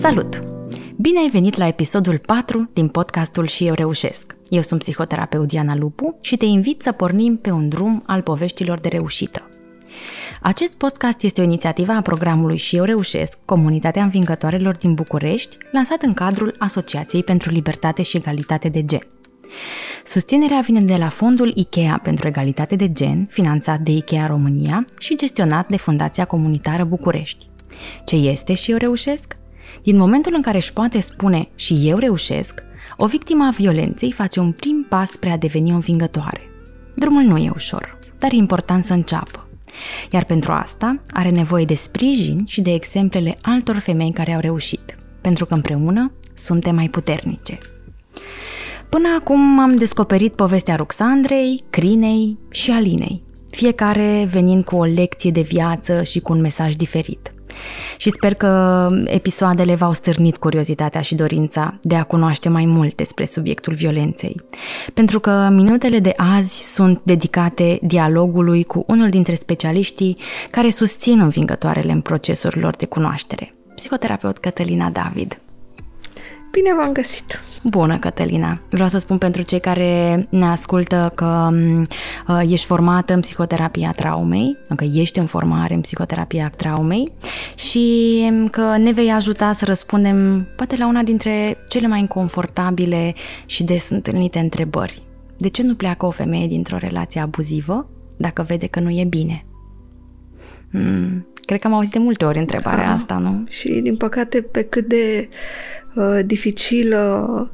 Salut! Bine ai venit la episodul 4 din podcastul Și eu reușesc. Eu sunt psihoterapeut Diana Lupu și te invit să pornim pe un drum al poveștilor de reușită. Acest podcast este o inițiativă a programului Și eu reușesc, comunitatea învingătoarelor din București, lansat în cadrul Asociației pentru Libertate și Egalitate de Gen. Susținerea vine de la Fondul IKEA pentru Egalitate de Gen, finanțat de IKEA România și gestionat de Fundația Comunitară București. Ce este și eu reușesc? Din momentul în care își poate spune și eu reușesc, o victimă a violenței face un prim pas spre a deveni o învingătoare. Drumul nu e ușor, dar e important să înceapă. Iar pentru asta are nevoie de sprijin și de exemplele altor femei care au reușit, pentru că împreună suntem mai puternice. Până acum am descoperit povestea Roxandrei, Crinei și Alinei, fiecare venind cu o lecție de viață și cu un mesaj diferit. Și sper că episoadele v-au stârnit curiozitatea și dorința de a cunoaște mai mult despre subiectul violenței. Pentru că minutele de azi sunt dedicate dialogului cu unul dintre specialiștii care susțin învingătoarele în procesul lor de cunoaștere, psihoterapeut Cătălina David. Bine v-am găsit! Bună, Cătălina! Vreau să spun pentru cei care ne ascultă că uh, ești formată în psihoterapia traumei, că ești în formare în psihoterapia traumei și că ne vei ajuta să răspundem poate la una dintre cele mai inconfortabile și des întâlnite întrebări. De ce nu pleacă o femeie dintr-o relație abuzivă dacă vede că nu e bine? Hmm, cred că am auzit de multe ori întrebarea da. asta, nu? Și, din păcate, pe cât de Uh, dificilă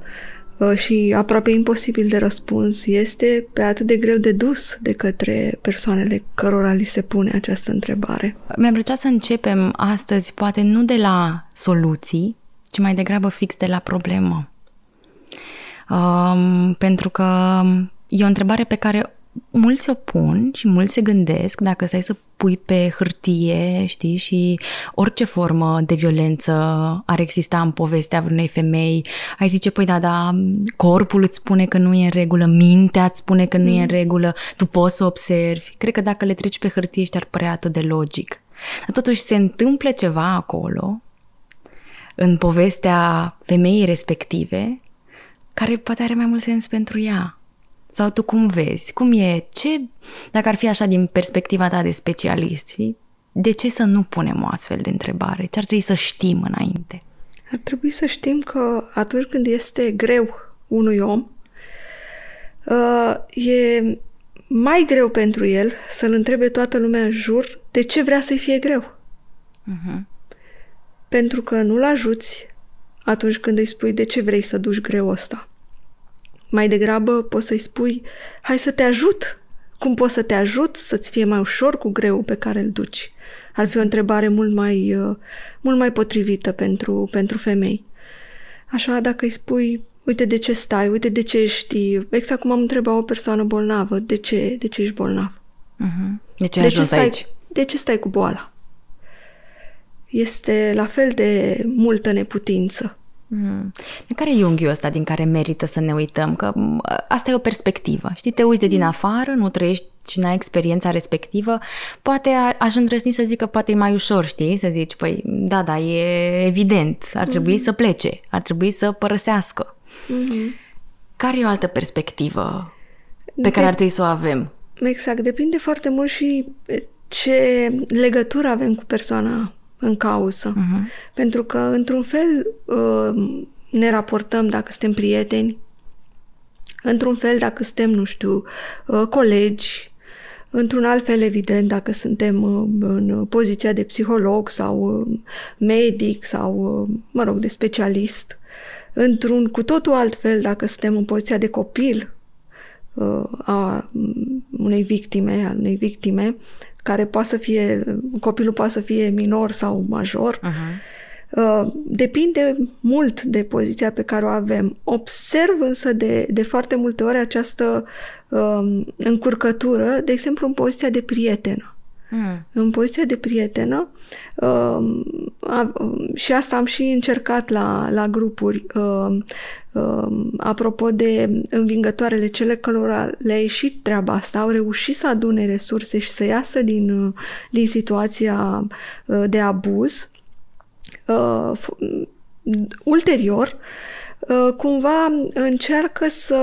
uh, și aproape imposibil de răspuns este pe atât de greu de dus de către persoanele cărora li se pune această întrebare. Mi-ar plăcea să începem astăzi, poate nu de la soluții, ci mai degrabă fix de la problemă. Um, pentru că e o întrebare pe care mulți o pun și mulți se gândesc dacă stai să pui pe hârtie, știi, și orice formă de violență ar exista în povestea vreunei femei, ai zice, păi da, da, corpul îți spune că nu e în regulă, mintea îți spune că nu mm. e în mm. regulă, tu poți să observi. Cred că dacă le treci pe hârtie, ești ar părea atât de logic. Dar totuși se întâmplă ceva acolo, în povestea femeii respective, care poate are mai mult sens pentru ea. Sau tu cum vezi? Cum e? Ce, dacă ar fi așa din perspectiva ta de specialist, de ce să nu punem o astfel de întrebare? Ce ar trebui să știm înainte? Ar trebui să știm că atunci când este greu unui om, uh, e mai greu pentru el să-l întrebe toată lumea în jur de ce vrea să-i fie greu. Uh-huh. Pentru că nu-l ajuți atunci când îi spui de ce vrei să duci greu ăsta. Mai degrabă poți să-i spui, hai să te ajut. Cum pot să te ajut să-ți fie mai ușor cu greu pe care îl duci? Ar fi o întrebare mult mai, uh, mult mai potrivită pentru, pentru femei. Așa, dacă îi spui, uite de ce stai, uite de ce ești, exact cum am întrebat o persoană bolnavă, de ce, de ce ești bolnav? Uh-huh. De ce, de ce stai, aici? De ce stai cu boala? Este la fel de multă neputință. Mm. Care e unghiul ăsta din care merită să ne uităm? Că asta e o perspectivă. Știi, te uiți de din afară, nu trăiești și n-ai experiența respectivă, poate aș îndrăzni să zic că poate e mai ușor, știi? Să zici, păi, da, da, e evident, ar trebui mm-hmm. să plece, ar trebui să părăsească. Mm-hmm. Care e o altă perspectivă pe de- care ar trebui să o avem? Exact, depinde foarte mult și ce legătură avem cu persoana în cauză. Uh-huh. Pentru că, într-un fel, uh, ne raportăm dacă suntem prieteni, într-un fel dacă suntem, nu știu, uh, colegi, într-un alt fel, evident, dacă suntem uh, în poziția de psiholog sau medic sau, mă rog, de specialist, într-un cu totul alt fel dacă suntem în poziția de copil a unei victime, a unei victime, care poate să fie, copilul poate să fie minor sau major. Uh-huh. Depinde mult de poziția pe care o avem. Observ însă de, de foarte multe ori această um, încurcătură, de exemplu, în poziția de prietenă. Mm. În poziția de prietenă uh, a, și asta am și încercat la, la grupuri uh, uh, apropo de învingătoarele cele cărora le-a ieșit treaba asta, au reușit să adune resurse și să iasă din, din situația uh, de abuz uh, ulterior, uh, cumva încearcă să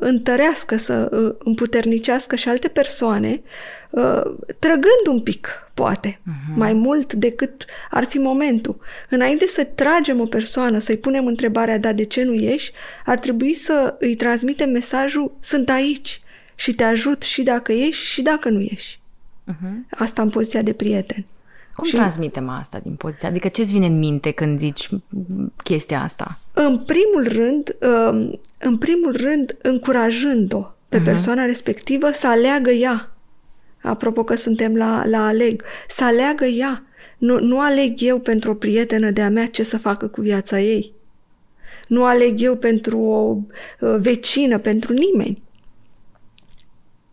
întărească, să uh, împuternicească și alte persoane, uh, trăgând un pic, poate, uh-huh. mai mult decât ar fi momentul. Înainte să tragem o persoană, să-i punem întrebarea, da, de ce nu ieși, ar trebui să îi transmitem mesajul, sunt aici și te ajut și dacă ieși și dacă nu ieși. Uh-huh. Asta în poziția de prieten. Cum și transmitem asta din poziția? Adică ce-ți vine în minte când zici chestia asta? În primul rând, um, în primul rând încurajând-o pe uh-huh. persoana respectivă să aleagă ea. Apropo că suntem la, la aleg. Să aleagă ea. Nu, nu aleg eu pentru o prietenă de-a mea ce să facă cu viața ei. Nu aleg eu pentru o uh, vecină, pentru nimeni.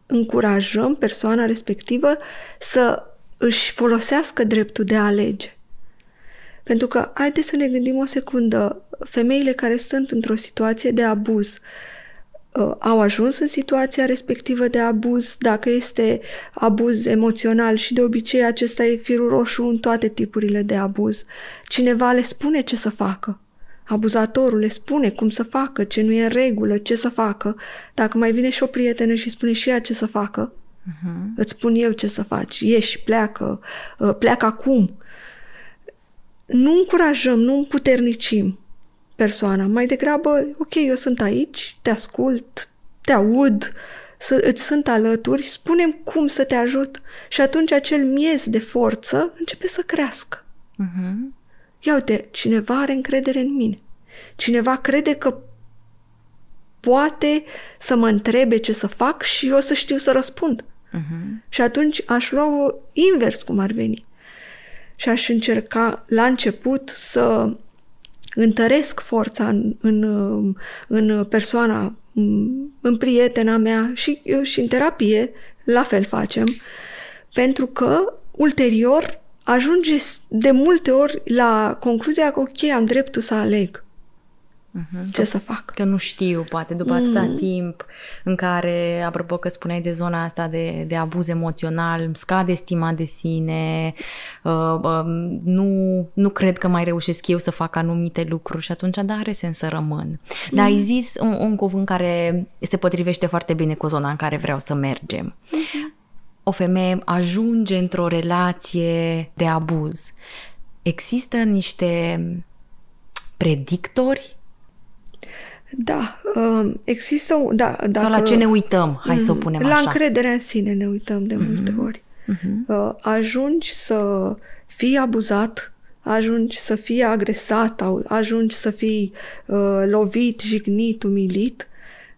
Încurajăm persoana respectivă să își folosească dreptul de a alege. Pentru că, haideți să ne gândim o secundă, femeile care sunt într-o situație de abuz uh, au ajuns în situația respectivă de abuz, dacă este abuz emoțional și de obicei acesta e firul roșu în toate tipurile de abuz. Cineva le spune ce să facă. Abuzatorul le spune cum să facă, ce nu e în regulă, ce să facă. Dacă mai vine și o prietenă și spune și ea ce să facă, Uh-huh. Îți spun eu ce să faci. Ieși, pleacă, uh, pleacă acum. Nu încurajăm, nu împuternicim persoana. Mai degrabă, ok, eu sunt aici, te ascult, te aud, să îți sunt alături, spunem cum să te ajut și atunci acel miez de forță începe să crească. Uh-huh. Ia uite, cineva are încredere în mine. Cineva crede că poate să mă întrebe ce să fac și eu să știu să răspund. Uh-huh. Și atunci aș lua invers cum ar veni. Și aș încerca la început să întăresc forța în, în, în persoana, în prietena mea și, și în terapie, la fel facem, pentru că ulterior ajunge de multe ori la concluzia că ok, am dreptul să aleg. Uh-huh. Ce că, să fac? Că nu știu, poate, după atâta mm. timp în care, apropo că spuneai de zona asta de, de abuz emoțional, scade stima de sine, uh, uh, nu, nu cred că mai reușesc eu să fac anumite lucruri și atunci, da, are sens să rămân. Mm. Dar ai zis un, un cuvânt care se potrivește foarte bine cu zona în care vreau să mergem. Mm-hmm. O femeie ajunge într-o relație de abuz. Există niște predictori da, um, există... Da, dacă, Sau la ce ne uităm, hai să o mm, punem la așa. La încrederea în sine ne uităm de mm-hmm. multe ori. Mm-hmm. Ajungi să fii abuzat, ajungi să fii agresat, ajungi să fii uh, lovit, jignit, umilit,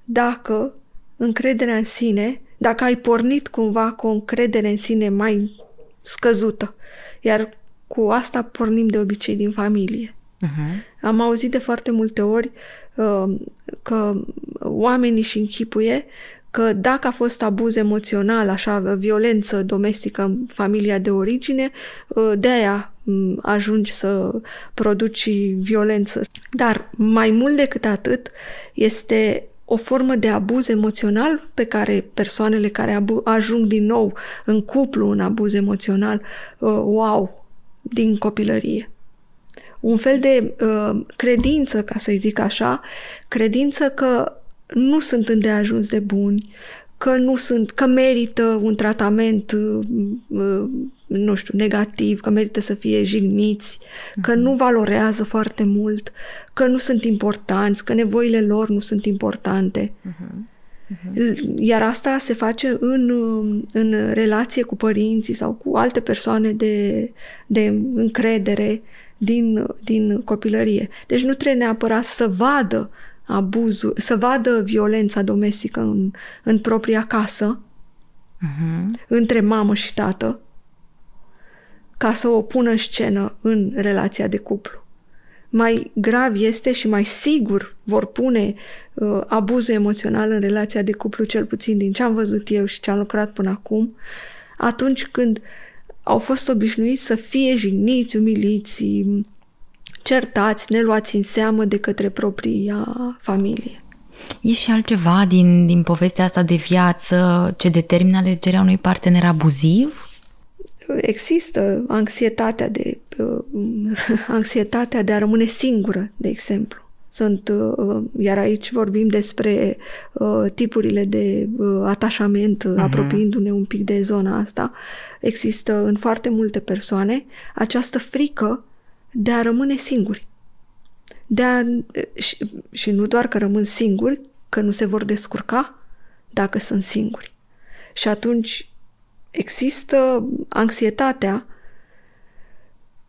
dacă încrederea în sine, dacă ai pornit cumva cu o încredere în sine mai scăzută, iar cu asta pornim de obicei din familie. Uh-huh. Am auzit de foarte multe ori uh, că oamenii și închipuie că dacă a fost abuz emoțional, așa, violență domestică în familia de origine, uh, de aia mm, ajungi să produci violență. Dar mai mult decât atât, este o formă de abuz emoțional pe care persoanele care abu- ajung din nou în cuplu în abuz emoțional uh, o au din copilărie un fel de uh, credință, ca să-i zic așa, credință că nu sunt îndeajuns de buni, că nu sunt, că merită un tratament, uh, uh, nu știu, negativ, că merită să fie jigniți, uh-huh. că mhm. nu valorează foarte mult, că nu sunt importanți, că nevoile lor nu sunt importante. Uh-huh. Uh-huh. Iar asta se face în, în relație cu părinții sau cu alte persoane de, de încredere din, din copilărie. Deci nu trebuie neapărat să vadă abuzul, să vadă violența domestică în, în propria casă, uh-huh. între mamă și tată, ca să o pună în scenă în relația de cuplu. Mai grav este și mai sigur vor pune uh, abuzul emoțional în relația de cuplu, cel puțin din ce am văzut eu și ce am lucrat până acum, atunci când uh, au fost obișnuiți să fie jigniți, umiliți, certați, neluați în seamă de către propria familie. E și altceva din, din povestea asta de viață ce determină alegerea unui partener abuziv? există anxietatea de, anxietatea de a rămâne singură, de exemplu. Sunt, uh, iar aici vorbim despre uh, tipurile de uh, atașament, uh-huh. apropiindu-ne un pic de zona asta. Există în foarte multe persoane această frică de a rămâne singuri. De a, și, și nu doar că rămân singuri, că nu se vor descurca dacă sunt singuri. Și atunci există anxietatea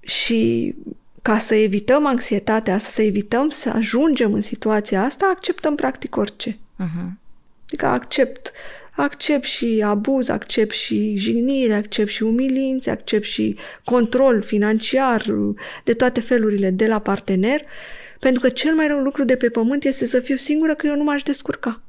și ca să evităm anxietatea asta, să evităm să ajungem în situația asta, acceptăm practic orice. Uh-huh. Adică accept, accept și abuz, accept și jignire, accept și umilințe, accept și control financiar de toate felurile de la partener, pentru că cel mai rău lucru de pe pământ este să fiu singură că eu nu m-aș descurca.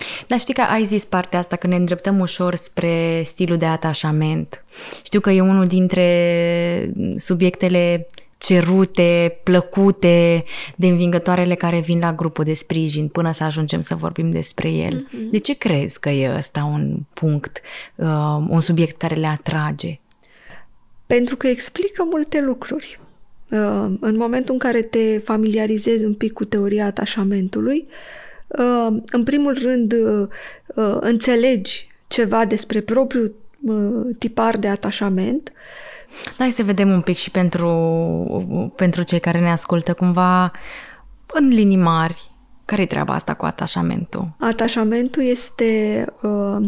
Uh-huh. Dar știi că ai zis partea asta, că ne îndreptăm ușor spre stilul de atașament. Știu că e unul dintre subiectele cerute, plăcute, de învingătoarele care vin la grupul de sprijin până să ajungem să vorbim despre el. Mm-hmm. De ce crezi că e ăsta un punct, uh, un subiect care le atrage? Pentru că explică multe lucruri. Uh, în momentul în care te familiarizezi un pic cu teoria atașamentului, uh, Uh, în primul rând, uh, uh, înțelegi ceva despre propriul tipar de atașament. Hai să vedem un pic și pentru, pentru cei care ne ascultă cumva în linii mari. Care-i treaba asta cu atașamentul? Atașamentul este uh,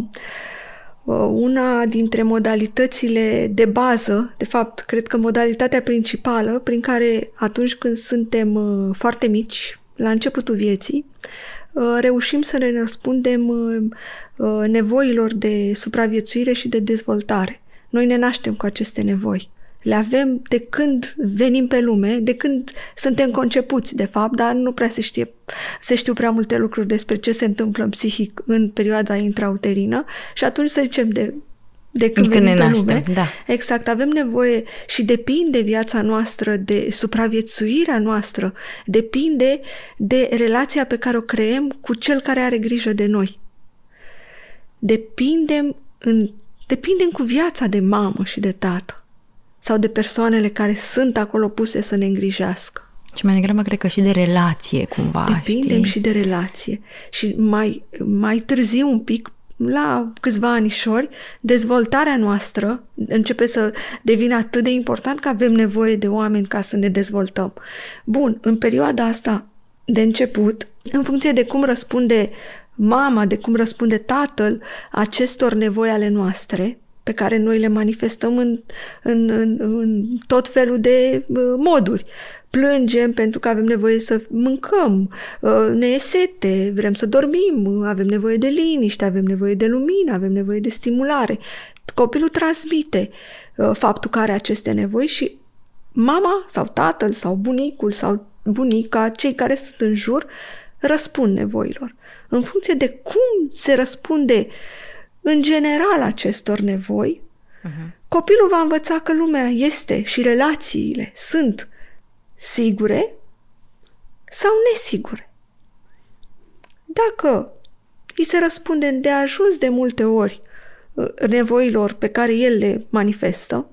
una dintre modalitățile de bază, de fapt, cred că modalitatea principală prin care atunci când suntem foarte mici, la începutul vieții, Uh, reușim să ne răspundem uh, uh, nevoilor de supraviețuire și de dezvoltare. Noi ne naștem cu aceste nevoi. Le avem de când venim pe lume, de când suntem concepuți, de fapt, dar nu prea se știe, se știu prea multe lucruri despre ce se întâmplă în psihic în perioada intrauterină și atunci să zicem de de când, când ne naștem, lume. Da. Exact, avem nevoie și depinde viața noastră de supraviețuirea noastră, depinde de relația pe care o creăm cu cel care are grijă de noi. Depindem, în, depindem cu viața de mamă și de tată sau de persoanele care sunt acolo puse să ne îngrijească. Și mai degrabă cred că și de relație cumva, Depindem știi? și de relație. Și mai, mai târziu un pic la câțiva anișori, dezvoltarea noastră începe să devină atât de important că avem nevoie de oameni ca să ne dezvoltăm. Bun, în perioada asta de început, în funcție de cum răspunde mama, de cum răspunde tatăl acestor nevoi ale noastre, pe care noi le manifestăm în, în, în, în tot felul de uh, moduri plângem pentru că avem nevoie să mâncăm, uh, ne e sete, vrem să dormim, avem nevoie de liniște, avem nevoie de lumină, avem nevoie de stimulare. Copilul transmite uh, faptul că are aceste nevoi și mama sau tatăl sau bunicul sau bunica, cei care sunt în jur, răspund nevoilor. În funcție de cum se răspunde în general acestor nevoi, uh-huh. copilul va învăța că lumea este și relațiile sunt sigure sau nesigure. Dacă îi se răspunde de ajuns de multe ori uh, nevoilor pe care el le manifestă,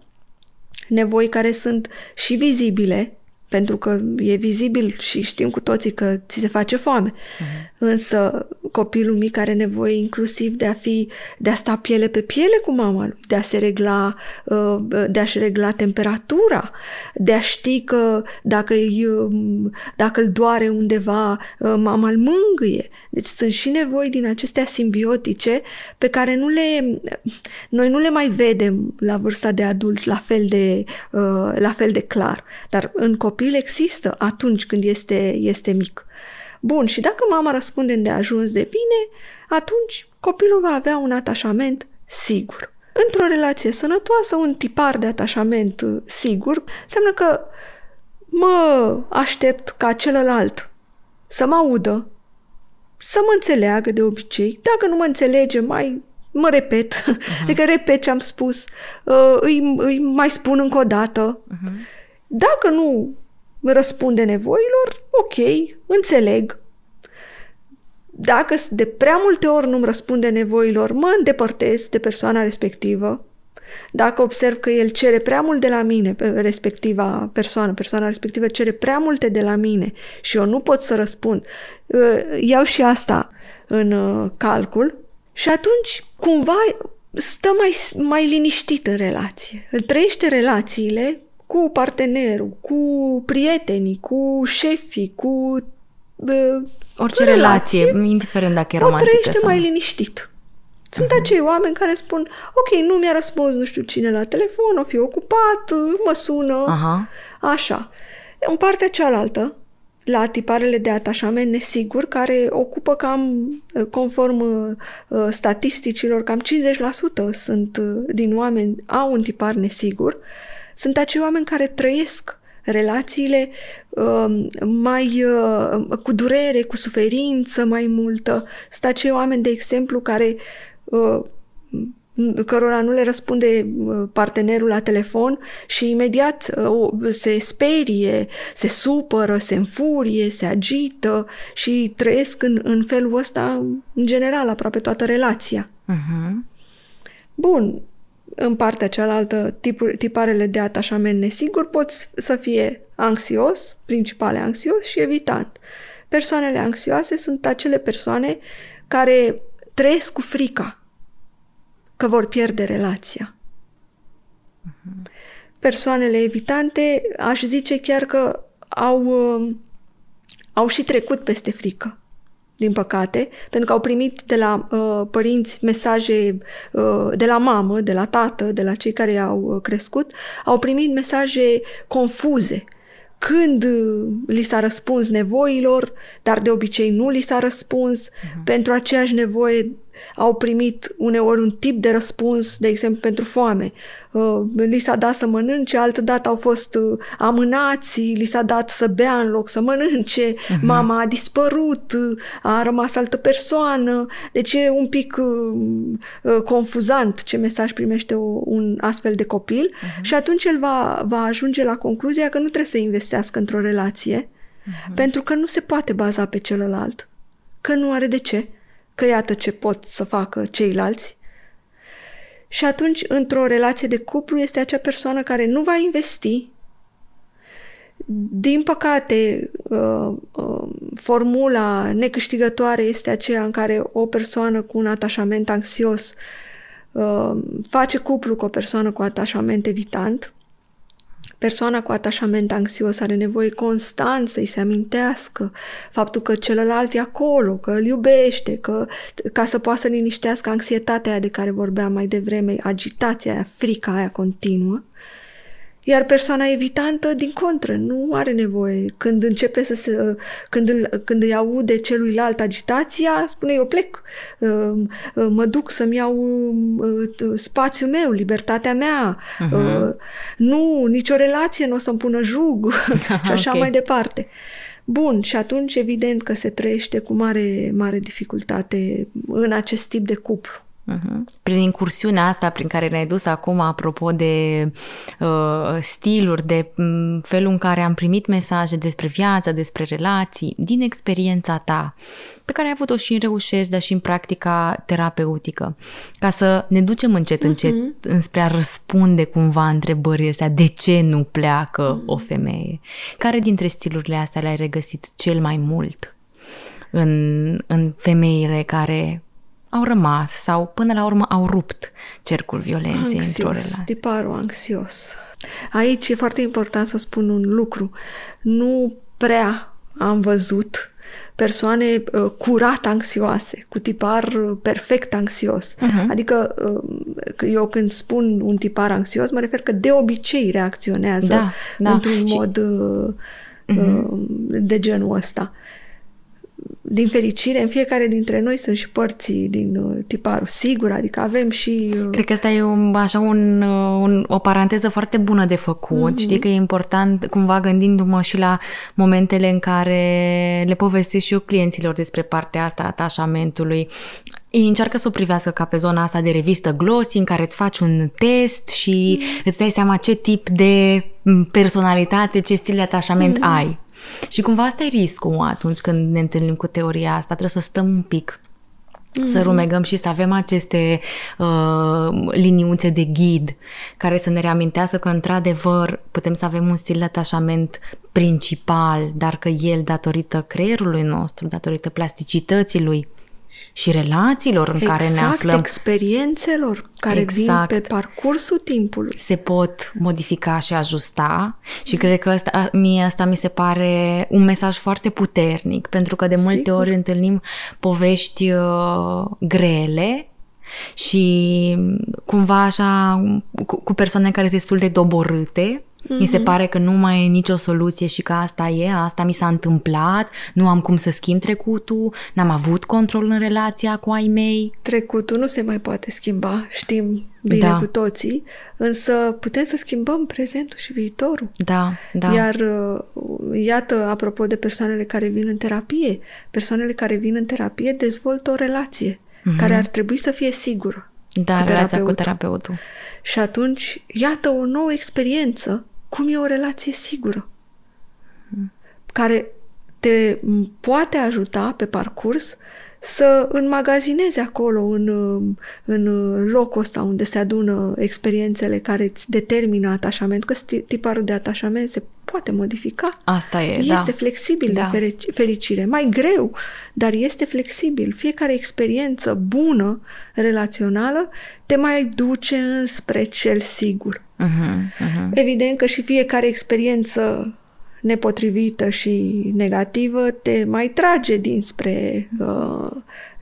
nevoi care sunt și vizibile, pentru că e vizibil și știm cu toții că ți se face foame. Uh-huh. Însă copilul mic are nevoie inclusiv de a fi, de a sta piele pe piele cu mama lui, de a se regla, uh, de a-și regla temperatura, de a ști că dacă, îi, um, dacă îl doare undeva, uh, mama îl mângâie. Deci sunt și nevoi din acestea simbiotice pe care nu le, noi nu le mai vedem la vârsta de adult la fel de, uh, la fel de clar. Dar în copil există atunci când este, este mic. Bun, și dacă mama răspunde de ajuns de bine, atunci copilul va avea un atașament sigur. Într-o relație sănătoasă, un tipar de atașament uh, sigur înseamnă că mă aștept ca celălalt să mă audă, să mă înțeleagă de obicei. Dacă nu mă înțelege, mai mă repet, uh-huh. adică repet ce am spus, uh, îi, îi mai spun încă o dată. Uh-huh. Dacă nu răspunde nevoilor, ok, înțeleg. Dacă de prea multe ori nu-mi răspunde nevoilor, mă îndepărtez de persoana respectivă. Dacă observ că el cere prea mult de la mine, respectiva persoană, persoana respectivă cere prea multe de la mine și eu nu pot să răspund, uh, iau și asta în uh, calcul și atunci cumva stă mai, mai liniștit în relație. Îl trăiește relațiile cu partenerul, cu prietenii, cu șefii, cu uh, orice relație, relație, indiferent dacă e romantică o trăiește sau... mai liniștit. Sunt uh-huh. acei oameni care spun, ok, nu mi-a răspuns nu știu cine la telefon, o fi ocupat, mă sună, uh-huh. așa. În partea cealaltă, la tiparele de atașament nesigur, care ocupă cam, conform uh, statisticilor, cam 50% sunt uh, din oameni au un tipar nesigur, sunt acei oameni care trăiesc relațiile uh, mai uh, cu durere, cu suferință mai multă. Sunt acei oameni, de exemplu, care uh, cărora nu le răspunde uh, partenerul la telefon și imediat uh, se sperie, se supără, se înfurie, se agită și trăiesc în, în felul ăsta, în general, aproape toată relația. Uh-huh. Bun, în partea cealaltă, tipuri, tiparele de atașament nesigur pot să fie anxios, principale anxios și evitant. Persoanele anxioase sunt acele persoane care trăiesc cu frica că vor pierde relația. Uh-huh. Persoanele evitante, aș zice chiar că au, uh, au și trecut peste frică din păcate, pentru că au primit de la uh, părinți mesaje, uh, de la mamă, de la tată, de la cei care i-au uh, crescut, au primit mesaje confuze. Când uh, li s-a răspuns nevoilor, dar de obicei nu li s-a răspuns, uh-huh. pentru aceeași nevoie au primit uneori un tip de răspuns, de exemplu, pentru foame. Uh, li s-a dat să mănânce, altă dată au fost uh, amânați, li s-a dat să bea în loc să mănânce, uh-huh. mama a dispărut, a rămas altă persoană. Deci e un pic uh, confuzant ce mesaj primește o, un astfel de copil uh-huh. și atunci el va, va ajunge la concluzia că nu trebuie să investească într-o relație uh-huh. pentru că nu se poate baza pe celălalt, că nu are de ce că iată ce pot să facă ceilalți. Și atunci, într-o relație de cuplu, este acea persoană care nu va investi. Din păcate, uh, uh, formula necâștigătoare este aceea în care o persoană cu un atașament anxios uh, face cuplu cu o persoană cu atașament evitant Persoana cu atașament anxios are nevoie constant să-i se amintească faptul că celălalt e acolo, că îl iubește, că, ca să poată să liniștească anxietatea aia de care vorbeam mai devreme, agitația aia, frica aia continuă. Iar persoana evitantă, din contră, nu are nevoie. Când începe să se... Când, îl, când îi aude celuilalt agitația, spune eu plec, uh, uh, mă duc să-mi iau uh, spațiul meu, libertatea mea. Uh-huh. Nu, nicio relație nu o să-mi pună jug și așa okay. mai departe. Bun, și atunci evident că se trăiește cu mare, mare dificultate în acest tip de cuplu. Uh-huh. Prin incursiunea asta prin care ne-ai dus acum, apropo de uh, stiluri, de um, felul în care am primit mesaje despre viață, despre relații, din experiența ta, pe care ai avut-o și în reușesc, dar și în practica terapeutică, ca să ne ducem încet, încet uh-huh. înspre a răspunde cumva întrebările astea, de ce nu pleacă uh-huh. o femeie? Care dintre stilurile astea le-ai regăsit cel mai mult în, în femeile care au rămas sau până la urmă au rupt cercul violenței anxios, într-o relație. tiparul anxios. Aici e foarte important să spun un lucru. Nu prea am văzut persoane uh, curat anxioase, cu tipar uh, perfect anxios. Uh-huh. Adică uh, eu când spun un tipar anxios, mă refer că de obicei reacționează da, da. într-un Și... mod uh, uh-huh. de genul ăsta din fericire, în fiecare dintre noi sunt și părții din uh, tiparul sigur, adică avem și... Uh... Cred că asta e un, așa un, uh, un, o paranteză foarte bună de făcut. Mm-hmm. Știi că e important, cumva gândindu-mă și la momentele în care le povestesc și eu clienților despre partea asta atașamentului. Ei încearcă să o privească ca pe zona asta de revistă glossy în care îți faci un test și mm. îți dai seama ce tip de personalitate, ce stil de atașament mm. ai. Și cumva asta e riscul atunci când ne întâlnim cu teoria asta. Trebuie să stăm un pic Mm-hmm. Să rumegăm și să avem aceste uh, liniuțe de ghid care să ne reamintească că, într-adevăr, putem să avem un stil de atașament principal, dar că el, datorită creierului nostru, datorită plasticității lui, și relațiilor în exact, care ne aflăm. experiențelor care exact. vin pe parcursul timpului. Se pot modifica și ajusta și mm. cred că asta, mie asta mi se pare un mesaj foarte puternic, pentru că de multe Sigur. ori întâlnim povești uh, grele și cumva așa cu, cu persoane care sunt destul de doborâte Mm-hmm. Mi se mhm. pare că nu mai e nicio soluție și că asta e, asta mi s-a întâmplat, nu am cum să schimb trecutul, n-am avut control în relația cu ai mei. Trecutul nu se mai poate schimba, știm bine da. cu toții, însă putem să schimbăm prezentul și viitorul. Da, da. Iar uh, iată, apropo de persoanele care vin în terapie, persoanele care vin în terapie dezvoltă o relație mm-hmm. care ar trebui să fie sigură. Da, cu relația cu terapeutul. Și atunci, iată o nouă experiență cum e o relație sigură, care te poate ajuta pe parcurs să înmagazinezi acolo, în, în locul ăsta unde se adună experiențele care îți determină atașament, că tiparul de atașament se poate modifica. Asta e, Este da. flexibil da. de fericire. Mai greu, dar este flexibil. Fiecare experiență bună, relațională, te mai duce înspre cel sigur. Uh-huh, uh-huh. Evident că și fiecare experiență nepotrivită și negativă te mai trage dinspre uh,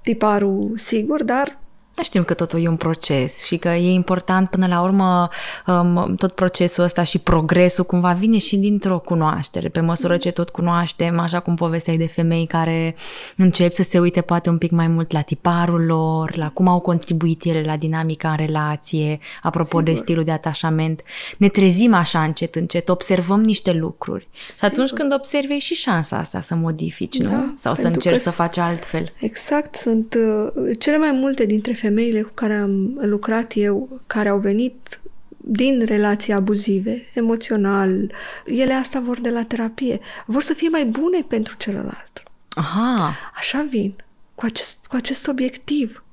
tiparul sigur, dar Știm că totul e un proces și că e important până la urmă um, tot procesul ăsta și progresul cumva vine și dintr-o cunoaștere. Pe măsură ce tot cunoaștem, așa cum povesteai de femei care încep să se uite poate un pic mai mult la tiparul lor, la cum au contribuit ele la dinamica în relație, apropo Sigur. de stilul de atașament, ne trezim așa încet, încet, observăm niște lucruri. Sigur. Și atunci când observi și șansa asta să modifici, da, nu? Sau să încerci să faci altfel. Exact, sunt uh, cele mai multe dintre femei femeile cu care am lucrat eu, care au venit din relații abuzive, emoțional, ele asta vor de la terapie. Vor să fie mai bune pentru celălalt. Aha. Așa vin, cu acest, cu acest obiectiv.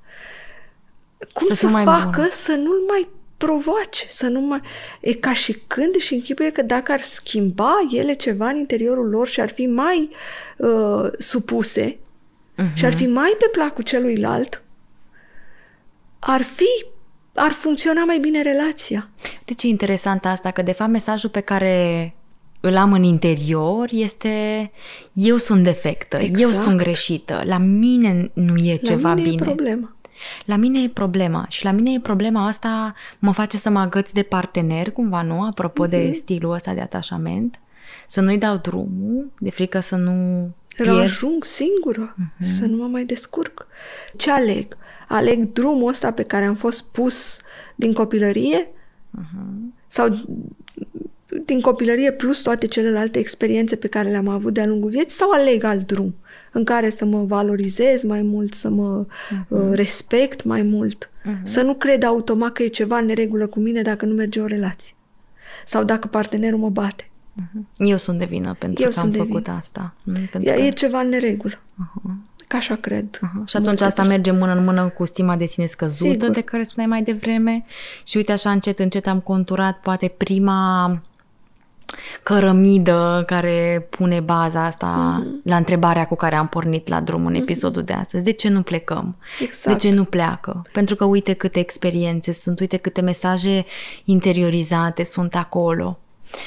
Cum să, să facă bun. să nu-l mai provoace, să nu mai... E ca și când și închipuie că dacă ar schimba ele ceva în interiorul lor și ar fi mai uh, supuse uh-huh. și ar fi mai pe placul celuilalt, ar fi, ar funcționa mai bine relația. De ce e interesant asta? Că de fapt mesajul pe care îl am în interior este eu sunt defectă, exact. eu sunt greșită, la mine nu e la ceva mine bine. E problema. La mine e problema și la mine e problema asta mă face să mă agăți de partener cumva, nu? Apropo uh-huh. de mhm. stilul ăsta de atașament, să nu-i dau drumul, de frică să nu pierd. ajung singură, uh-huh. să nu mă mai descurc. Ce aleg? Aleg drumul ăsta pe care am fost pus din copilărie uh-huh. sau din copilărie plus toate celelalte experiențe pe care le-am avut de-a lungul vieții sau aleg alt drum în care să mă valorizez mai mult, să mă uh-huh. respect mai mult, uh-huh. să nu cred automat că e ceva în neregulă cu mine dacă nu merge o relație sau dacă partenerul mă bate. Uh-huh. Eu sunt de vină pentru Eu că am făcut vină. asta. Pentru că... E ceva în neregulă. Uh-huh. Ca așa cred. Uh-huh. Și atunci asta merge mână în mână cu stima de sine scăzută Sigur. de care spuneai mai devreme și uite așa încet, încet am conturat poate prima cărămidă care pune baza asta mm-hmm. la întrebarea cu care am pornit la drum în mhm. episodul mm-hmm. de astăzi. De ce nu plecăm? Exact. De ce nu pleacă? Pentru că uite câte experiențe sunt, uite câte mesaje interiorizate sunt acolo.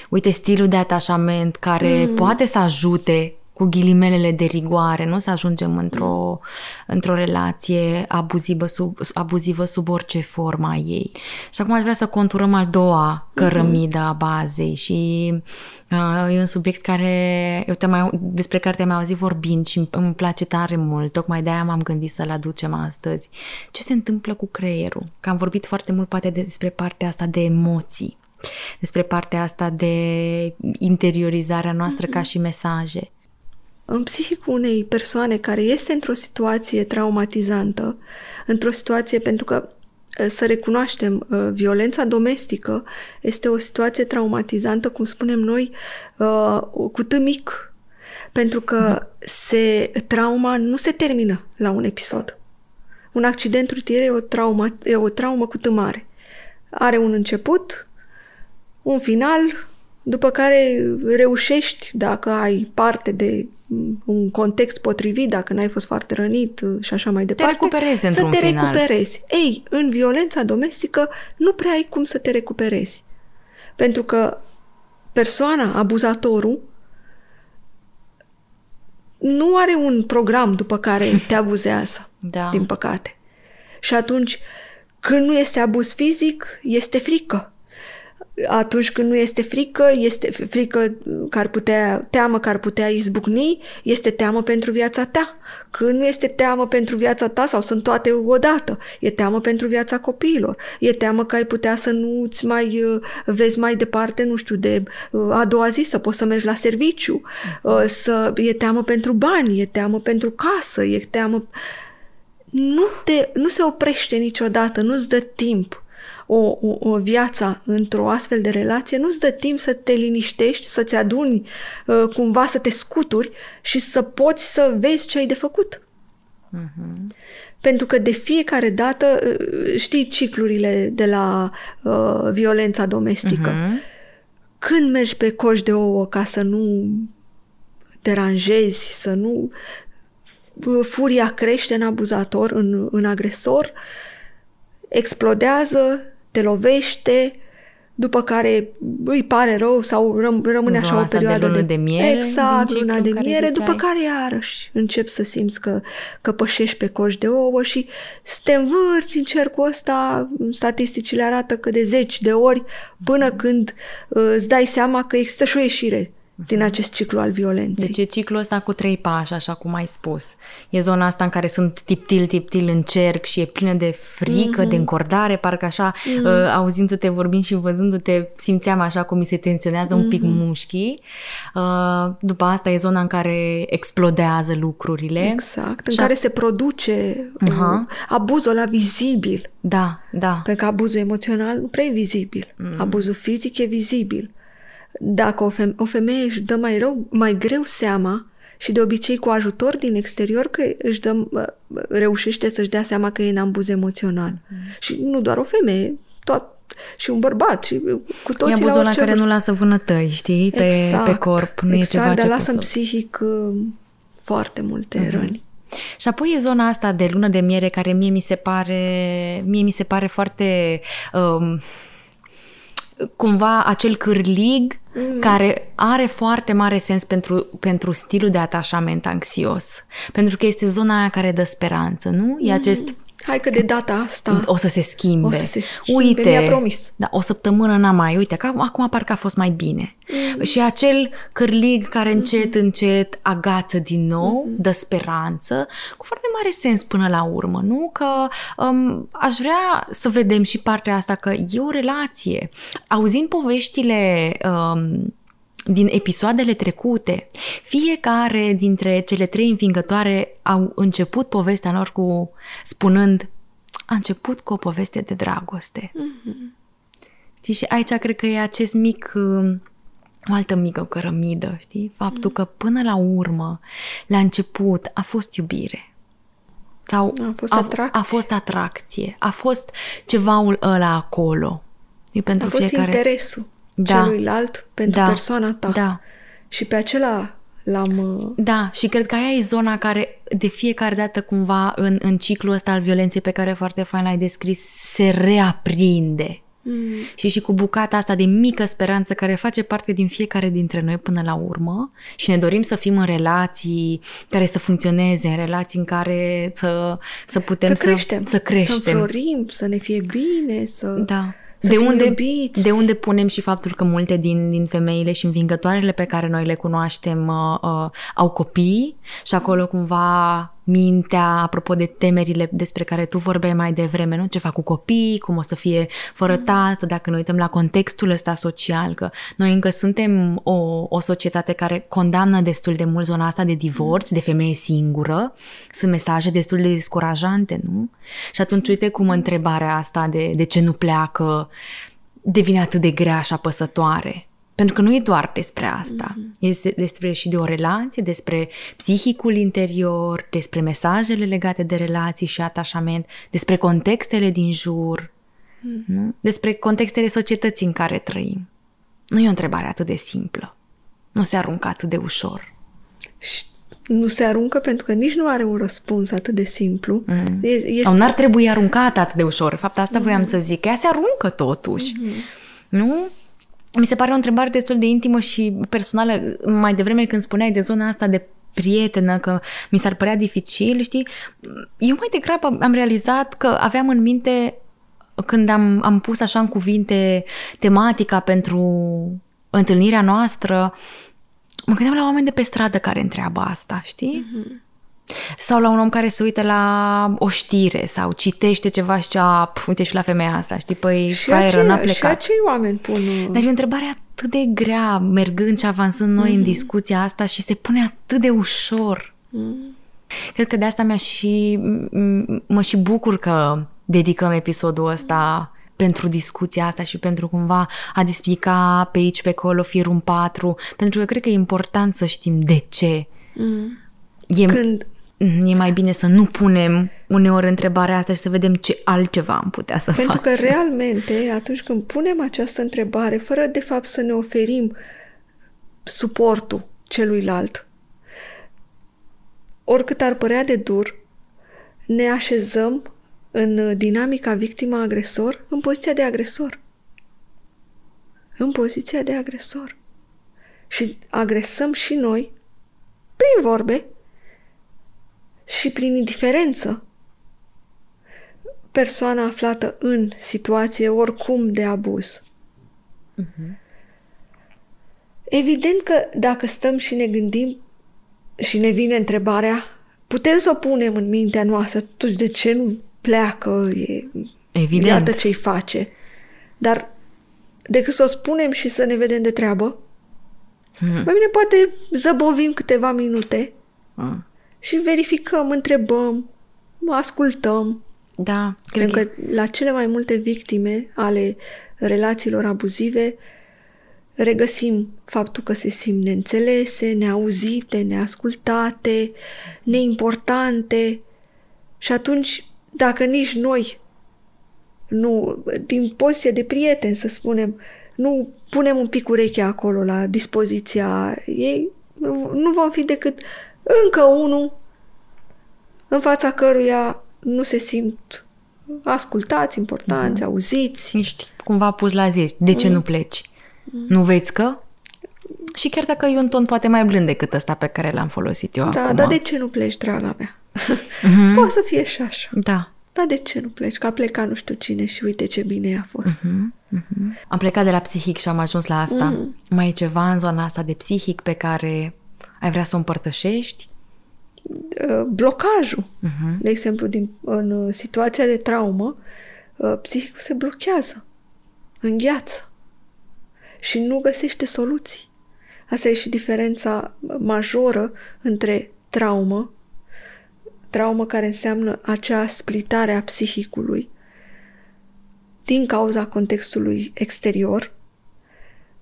Uite stilul de atașament care mm. poate să ajute cu ghilimelele de rigoare, nu să ajungem într-o, într-o relație abuzivă sub, abuzivă sub orice formă a ei. Și acum aș vrea să conturăm al doua cărămidă a bazei și uh, e un subiect care, eu te mai, despre care te-am auzit vorbind și îmi place tare mult, tocmai de-aia m-am gândit să-l aducem astăzi. Ce se întâmplă cu creierul? Că am vorbit foarte mult poate despre partea asta de emoții despre partea asta de interiorizarea noastră mm-hmm. ca și mesaje în psihicul unei persoane care este într-o situație traumatizantă, într-o situație pentru că să recunoaștem, violența domestică este o situație traumatizantă, cum spunem noi, cu t mic. Pentru că se, trauma nu se termină la un episod. Un accident rutier e o traumă, e o traumă cu tămare. Are un început, un final, după care reușești, dacă ai parte de un context potrivit, dacă n-ai fost foarte rănit și așa mai departe, te recuperezi să te final. recuperezi. Ei, în violența domestică nu prea ai cum să te recuperezi. Pentru că persoana, abuzatorul, nu are un program după care te abuzează, da. din păcate. Și atunci, când nu este abuz fizic, este frică atunci când nu este frică, este frică care ar putea, teamă care ar putea izbucni, este teamă pentru viața ta. Când nu este teamă pentru viața ta sau sunt toate odată, e teamă pentru viața copiilor, e teamă că ai putea să nu-ți mai uh, vezi mai departe, nu știu, de uh, a doua zi să poți să mergi la serviciu, uh, să, e teamă pentru bani, e teamă pentru casă, e teamă... Nu, te, nu se oprește niciodată, nu-ți dă timp o, o, o viață într-o astfel de relație, nu-ți dă timp să te liniștești, să-ți aduni uh, cumva, să te scuturi și să poți să vezi ce ai de făcut. Uh-huh. Pentru că de fiecare dată, uh, știi ciclurile de la uh, violența domestică. Uh-huh. Când mergi pe coș de ouă ca să nu deranjezi, să nu uh, furia crește în abuzator, în, în agresor, explodează, te lovește, după care îi pare rău sau răm- rămâne așa o perioadă de lună de, de miere. Exact, luna de miere, după care iarăși începi să simți că, că pășești pe coș de ouă și să te învârți în cercul ăsta, statisticile arată că de zeci de ori până când uh, îți dai seama că există și o ieșire din acest ciclu al violenței. Deci e ciclul ăsta cu trei pași, așa cum ai spus. E zona asta în care sunt tiptil, tiptil în cerc și e plină de frică, mm-hmm. de încordare, parcă așa, mm-hmm. uh, auzindu-te vorbind și văzându-te, simțeam așa cum mi se tensionează mm-hmm. un pic mhm. mușchii. Uh, după asta e zona în care explodează lucrurile. Exact, în și care a... se produce uh, abuzul la vizibil. Da, da. Pentru că abuzul emoțional nu prea e vizibil. Mm. Abuzul fizic e vizibil. Dacă o, feme- o femeie își dă mai, rău, mai greu seama și de obicei cu ajutor din exterior că își dă, reușește să-și dea seama că e în ambuz emoțional. Mm. Și nu doar o femeie, tot, și un bărbat și cu toții e la orice care nu lasă vânătăi, știi, pe, exact, pe corp. Nu exact, e ceva dar ce lasă în psihic uh, foarte multe mm-hmm. răni. Și apoi e zona asta de lună de miere care mie mi se pare, mie mi se pare foarte um, cumva acel cârlig mm. care are foarte mare sens pentru, pentru stilul de atașament anxios. Pentru că este zona aia care dă speranță, nu? E mm. acest Hai că de data asta o să se schimbe. O să se schimbe, Uite, mi-a promis. Da, o săptămână n-am mai. Uite, că acum parcă a fost mai bine. Mm. Și acel cârlig care încet, mm. încet agață din nou, mm. dă speranță, cu foarte mare sens până la urmă, nu? Că um, aș vrea să vedem și partea asta că e o relație. Auzind poveștile um, din episoadele trecute. Fiecare dintre cele trei învingătoare au început povestea lor cu spunând a început cu o poveste de dragoste. Mm-hmm. Și aici cred că e acest mic o altă mică cărămidă, știi? Faptul mm. că până la urmă, la început, a fost iubire. Sau a fost a, atracție. A fost atracție. A fost cevaul ăla acolo. E pentru a fost fiecare... interesul da. celuilalt pentru da. persoana ta. Da. Și pe acela l-am... Uh, da, și cred că aia e zona care de fiecare dată cumva în, în ciclul ăsta al violenței pe care foarte fain l-ai descris se reaprinde. Mm. Și și cu bucata asta de mică speranță care face parte din fiecare dintre noi până la urmă și ne dorim să fim în relații care să funcționeze, în relații în care să, să putem să, să creștem, să creștem. Să florim, să ne fie bine, să... Da să de unde, iubiți. de unde punem și faptul că multe din, din femeile și învingătoarele pe care noi le cunoaștem uh, uh, au copii și acolo cumva mintea, apropo de temerile despre care tu vorbeai mai devreme, nu? Ce fac cu copii, cum o să fie fără mm. tată, dacă ne uităm la contextul ăsta social, că noi încă suntem o, o societate care condamnă destul de mult zona asta de divorț, de femeie singură, sunt mesaje destul de descurajante, nu? Și atunci uite cum întrebarea asta de, de ce nu pleacă devine atât de grea și apăsătoare. Pentru că nu e doar despre asta. Mm-hmm. Este despre și de o relație, despre psihicul interior, despre mesajele legate de relații și atașament, despre contextele din jur, mm. nu? despre contextele societății în care trăim. Nu e o întrebare atât de simplă. Nu se aruncă atât de ușor. Și nu se aruncă pentru că nici nu are un răspuns atât de simplu. Mm. Este... Sau n-ar trebui aruncat atât de ușor. De fapt, asta mm. voiam să zic, că ea se aruncă totuși. Mm-hmm. Nu? Mi se pare o întrebare destul de intimă și personală. Mai devreme când spuneai de zona asta de prietenă, că mi s-ar părea dificil, știi? Eu mai degrabă am realizat că aveam în minte când am, am pus așa în cuvinte tematica pentru întâlnirea noastră, mă gândeam la oameni de pe stradă care întreabă asta, știi? Mm-hmm. Sau la un om care se uită la o știre sau citește ceva și cea, uite și la femeia asta, știi, păi fraieră, n-a plecat. Și acei oameni pun... Dar e o întrebare atât de grea, mergând și avansând noi mm-hmm. în discuția asta și se pune atât de ușor. Mm. Cred că de asta mi-a și, mă și bucur că dedicăm episodul ăsta pentru discuția asta și pentru cumva a displica pe aici, pe acolo, firul 4, pentru că cred că e important să știm de ce. Mm. E, Când... e mai bine să nu punem uneori întrebarea asta și să vedem ce altceva am putea să pentru facem. Pentru că realmente, atunci când punem această întrebare, fără de fapt să ne oferim suportul celuilalt, oricât ar părea de dur, ne așezăm în dinamica victima-agresor în poziția de agresor. În poziția de agresor. Și agresăm și noi prin vorbe și prin indiferență persoana aflată în situație oricum de abuz. Uh-huh. Evident că dacă stăm și ne gândim și ne vine întrebarea, putem să o punem în mintea noastră, totuși de ce nu pleacă, e, Evident. iată ce-i face. Dar decât să o spunem și să ne vedem de treabă, hmm. mai bine poate zăbovim câteva minute hmm. Și verificăm, întrebăm, ascultăm. Da, cred că la cele mai multe victime ale relațiilor abuzive regăsim faptul că se simt neînțelese, neauzite, neascultate, neimportante și atunci dacă nici noi nu, din poziție de prieten, să spunem, nu punem un pic urechea acolo la dispoziția ei, nu vom fi decât încă unul în fața căruia nu se simt ascultați, importanți, mm. auziți. Ești cumva pus la zi. De ce mm. nu pleci? Mm. Nu vezi că? Și chiar dacă e un ton poate mai blând decât ăsta pe care l-am folosit eu da, acum. Da, dar de ce nu pleci, draga mea? Mm-hmm. Poate să fie și așa. Da. Dar de ce nu pleci? Că a plecat nu știu cine și uite ce bine a fost. Uh-huh, uh-huh. Am plecat de la psihic și am ajuns la asta. Mm. Mai e ceva în zona asta de psihic pe care ai vrea să o împărtășești? Uh, blocajul. Uh-huh. De exemplu, din, în uh, situația de traumă, uh, psihicul se blochează, îngheață și nu găsește soluții. Asta e și diferența majoră între traumă traumă care înseamnă acea splitare a psihicului din cauza contextului exterior,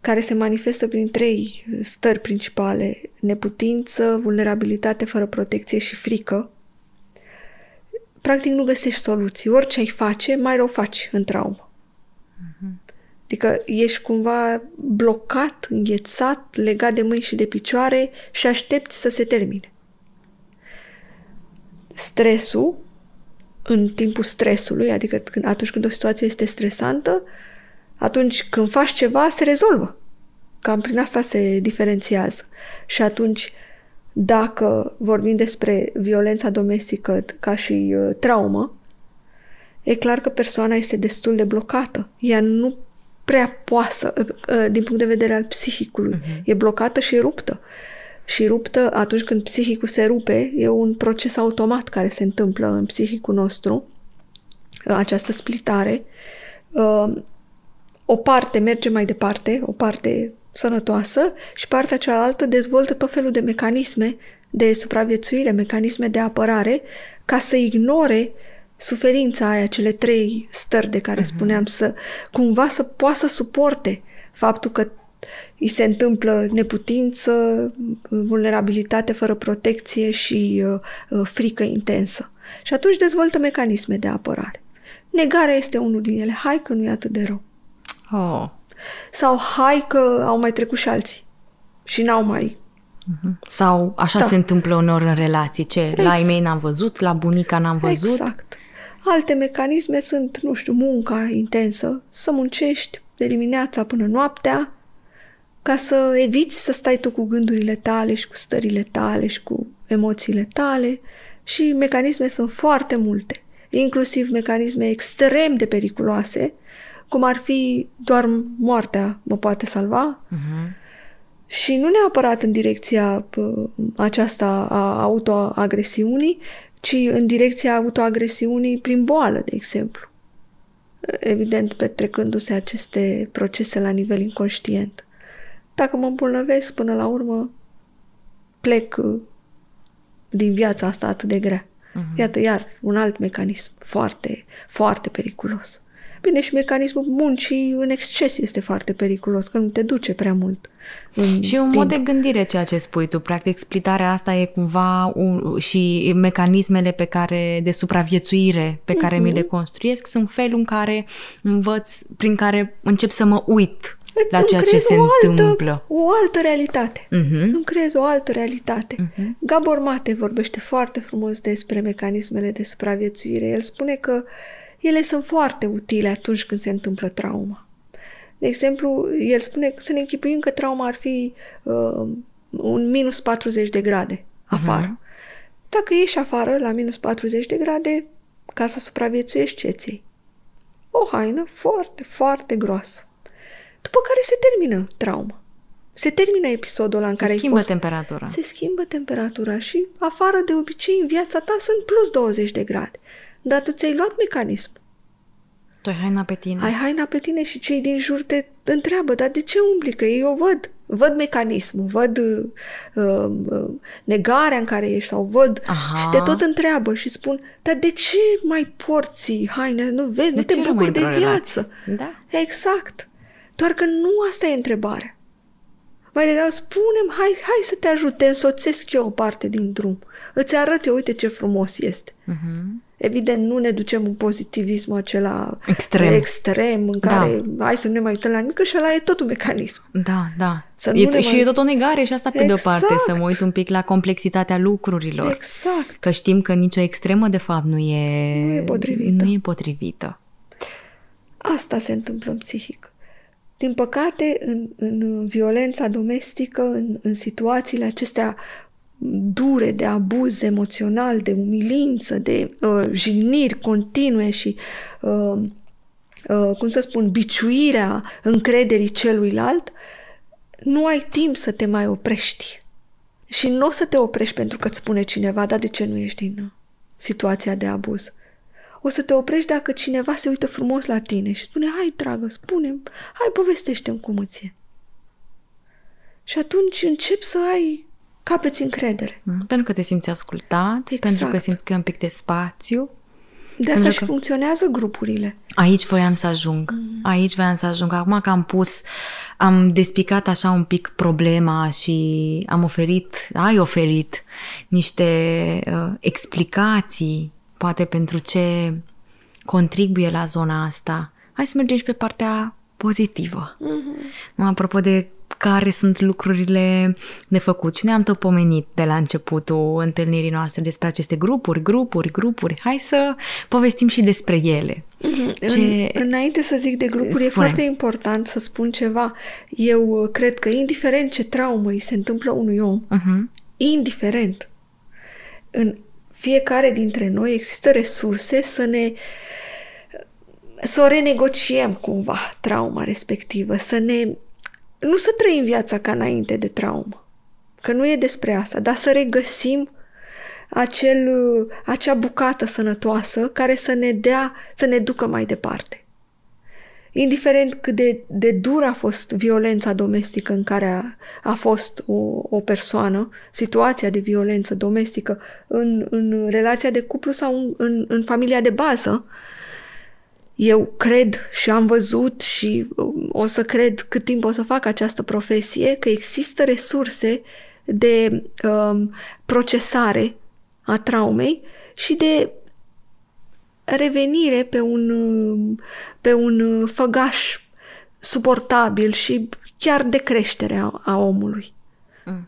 care se manifestă prin trei stări principale, neputință, vulnerabilitate fără protecție și frică. Practic nu găsești soluții. Orice ai face, mai rău faci în traumă. Uh-huh. Adică ești cumva blocat, înghețat, legat de mâini și de picioare și aștepți să se termine stresul, în timpul stresului, adică când, atunci când o situație este stresantă, atunci când faci ceva, se rezolvă. Cam prin asta se diferențiază. Și atunci, dacă vorbim despre violența domestică ca și uh, traumă, e clar că persoana este destul de blocată. Ea nu prea poasă, uh, uh, din punct de vedere al psihicului. Uh-huh. E blocată și ruptă și ruptă atunci când psihicul se rupe, e un proces automat care se întâmplă în psihicul nostru, această splitare. Uh, o parte merge mai departe, o parte sănătoasă și partea cealaltă dezvoltă tot felul de mecanisme de supraviețuire, mecanisme de apărare, ca să ignore suferința aia, cele trei stări de care uh-huh. spuneam, să cumva să poată să suporte faptul că îi se întâmplă neputință, vulnerabilitate fără protecție și uh, uh, frică intensă. Și atunci dezvoltă mecanisme de apărare. Negarea este unul din ele. Hai că nu e atât de rău. Oh. Sau hai că au mai trecut și alții și n-au mai Mhm. Sau așa da. se întâmplă uneori în relații, ce exact. la ei mei n-am văzut, la bunica n-am văzut. Exact. Alte mecanisme sunt, nu știu, munca intensă, să muncești de dimineața până noaptea, ca să eviți să stai tu cu gândurile tale și cu stările tale și cu emoțiile tale și mecanisme sunt foarte multe, inclusiv mecanisme extrem de periculoase, cum ar fi doar moartea mă poate salva, uh-huh și nu neapărat în direcția aceasta a autoagresiunii, ci în direcția autoagresiunii prin boală, de exemplu. Evident, petrecându-se aceste procese la nivel inconștient. Dacă mă îmbolnăvesc, până la urmă, plec uh, din viața asta atât de grea. Uh-huh. Iată, iar un alt mecanism foarte, foarte periculos. Bine, și mecanismul muncii în exces este foarte periculos, că nu te duce prea mult. Și un timp. mod de gândire ceea ce spui tu. Practic, explitarea asta e cumva un, și mecanismele pe care de supraviețuire pe care uh-huh. mi le mhm. construiesc sunt felul în care învăț, prin care încep să mă uit Îți la ceea ce se o altă, întâmplă. O altă realitate. Uh-huh. Îmi creez o altă realitate. Uh-huh. Gabor Mate vorbește foarte frumos despre mecanismele de supraviețuire. El spune că uh, ele sunt foarte utile atunci când se întâmplă trauma. De exemplu, el spune să ne închipuim că trauma ar fi uh, un minus 40 de grade afară. Uh-huh. Dacă ieși afară la minus 40 de grade, ca să supraviețuiești ce ți O haină foarte, foarte groasă. După care se termină trauma. Se termină episodul ăla în se care schimbă ai fost. temperatura. Se schimbă temperatura și afară de obicei în viața ta sunt plus 20 de grade. Dar tu ți-ai luat mecanism. Tu ai haina pe tine. Ai haina pe tine și cei din jur te întreabă, dar de ce umbli? Că ei o văd. Văd mecanismul, văd uh, uh, negarea în care ești sau văd Aha. și te tot întreabă și spun, dar de ce mai porți haine? Nu vezi, de nu te bucuri de viață. Da. Exact. Doar că nu asta e întrebarea. Mai degrabă spunem, hai, hai să te ajut, te însoțesc eu o parte din drum. Îți arăt eu, uite ce frumos este. Uh-huh. Evident, nu ne ducem în pozitivismul acela extrem, extrem în care da. hai să nu ne mai uităm la nimic, și ăla e tot un mecanism. Da, da. Să e, mai... Și e tot o negare și asta pe exact. de o parte, să mă uit un pic la complexitatea lucrurilor. Exact. Că știm că nicio extremă, de fapt, nu e, nu e potrivită. Nu e potrivită. Asta se întâmplă în psihic. Din păcate, în, în violența domestică, în, în situațiile acestea dure de abuz emoțional, de umilință, de uh, jigniri continue și, uh, uh, cum să spun, biciuirea încrederii celuilalt, nu ai timp să te mai oprești. Și nu o să te oprești pentru că îți spune cineva, dar de ce nu ești din situația de abuz? O să te oprești dacă cineva se uită frumos la tine și spune, hai, dragă, spune hai, povestește-mi cum îți e. Și atunci încep să ai capeți încredere. Mm, pentru că te simți ascultat, exact. pentru că simți că e un pic de spațiu. De asta și că... funcționează grupurile. Aici voiam să ajung. Mm. Aici voiam să ajung. Acum că am pus, am despicat așa un pic problema și am oferit, ai oferit niște uh, explicații, poate pentru ce contribuie la zona asta. Hai să mergem și pe partea pozitivă. Mm-hmm. Apropo de care sunt lucrurile de făcut. Și ne-am tot pomenit de la începutul întâlnirii noastre despre aceste grupuri, grupuri, grupuri. Hai să povestim și despre ele. Mm-hmm. Ce... În, înainte să zic de grupuri, Spune. e foarte important să spun ceva. Eu uh, cred că indiferent ce traumă îi se întâmplă unui om, uh-huh. indiferent, în fiecare dintre noi există resurse să ne să o renegociem cumva trauma respectivă, să ne nu să trăim viața ca înainte de traumă, că nu e despre asta, dar să regăsim acel, acea bucată sănătoasă care să ne dea, să ne ducă mai departe. Indiferent cât de, de dur a fost violența domestică în care a, a fost o, o persoană, situația de violență domestică în, în relația de cuplu sau în, în, în familia de bază, eu cred și am văzut și um, o să cred cât timp o să fac această profesie că există resurse de um, procesare a traumei și de revenire pe un, pe un făgaș suportabil și chiar de creștere a, a omului. Mm.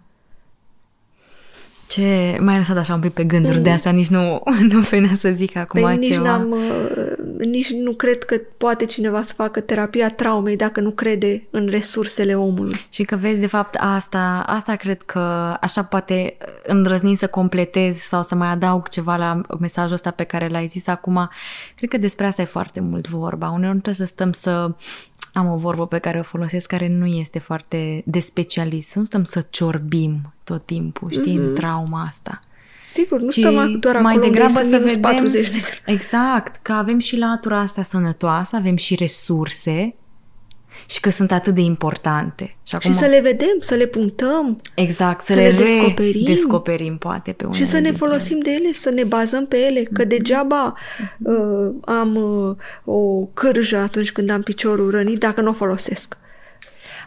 Ce mai lăsat așa un pic pe gânduri, mm. de asta nici nu, nu venea să zic acum păi nici ceva. N-am, uh, nici nu cred că poate cineva să facă terapia traumei dacă nu crede în resursele omului. Și că vezi, de fapt, asta, asta cred că așa poate îndrăzni să completez sau să mai adaug ceva la mesajul ăsta pe care l-ai zis acum. Cred că despre asta e foarte mult vorba. Uneori nu trebuie să stăm să am o vorbă pe care o folosesc care nu este foarte de specialist. Nu stăm să ciorbim tot timpul, știi, mm-hmm. în mhm. trauma asta. Sigur, nu stăm doar mai acolo degrabă să vedem 40 de Exact, că avem și latura asta sănătoasă, avem și resurse și că sunt atât de importante. Și, acum... și să le vedem, să le punctăm. Exact, să, să le, le descoperim. descoperim poate pe Și să ne folosim ele. de ele, să ne bazăm pe ele, că mm-hmm. degeaba uh, am uh, o cârjă atunci când am piciorul rănit dacă nu o folosesc.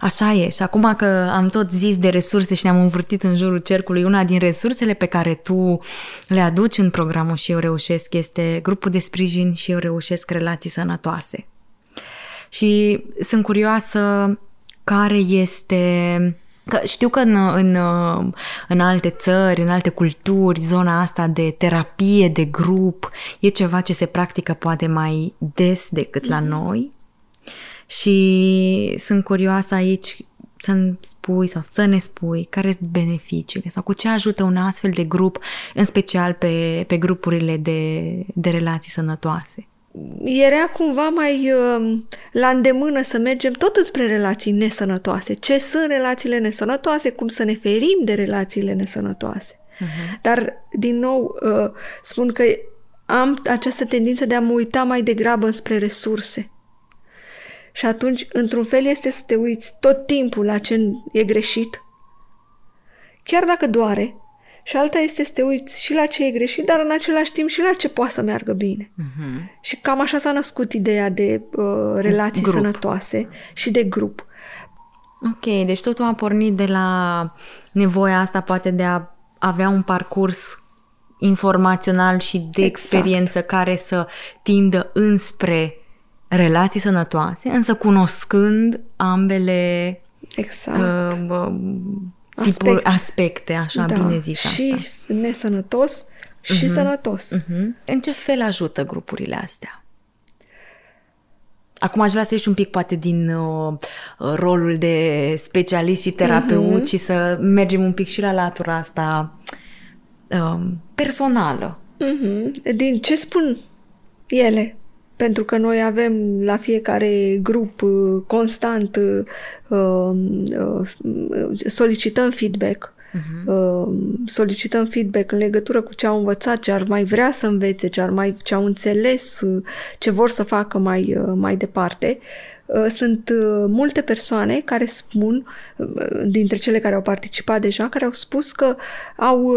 Așa e. Și acum că am tot zis de resurse și ne-am învârtit în jurul cercului, una din resursele pe care tu le aduci în programul Și eu reușesc este grupul de sprijin și eu reușesc relații sănătoase. Și sunt curioasă care este Că știu că în, în, în alte țări, în alte culturi, zona asta de terapie de grup e ceva ce se practică poate mai des decât la mhm. noi. Și sunt curioasă aici să-mi spui sau să ne spui care sunt beneficiile sau cu ce ajută un astfel de grup, în special pe, pe grupurile de, de relații sănătoase era cumva mai uh, la îndemână să mergem tot spre relații nesănătoase. Ce sunt relațiile nesănătoase, cum să ne ferim de relațiile nesănătoase. Uh-huh. Dar, din nou, uh, spun că am această tendință de a mă uita mai degrabă spre resurse. Și atunci, într-un fel, este să te uiți tot timpul la ce e greșit, chiar dacă doare, și alta este să te uiți și la ce e greșit, dar în același timp și la ce poate să meargă bine. Uh-huh. Și cam așa s-a născut ideea de uh, relații grup. sănătoase și de grup. Ok, deci totul a pornit de la nevoia asta poate de a avea un parcurs informațional și de exact. experiență care să tindă înspre relații sănătoase, însă cunoscând ambele exact. Uh, tipul aspecte, aspecte așa da, bine zis și asta. nesănătos și uh-huh. sănătos. Uh-huh. În ce fel ajută grupurile astea? Acum aș vrea să ieși un pic poate din uh, rolul de specialist și terapeut uh-huh. și să mergem un pic și la latura asta uh, personală. Uh-huh. Din ce spun ele? Pentru că noi avem la fiecare grup uh, constant uh, uh, solicităm feedback. Uh-huh. solicităm feedback în legătură cu ce au învățat, ce ar mai vrea să învețe, ce, ar mai, ce au înțeles, ce vor să facă mai, mai departe. Sunt multe persoane care spun, dintre cele care au participat deja, care au spus că au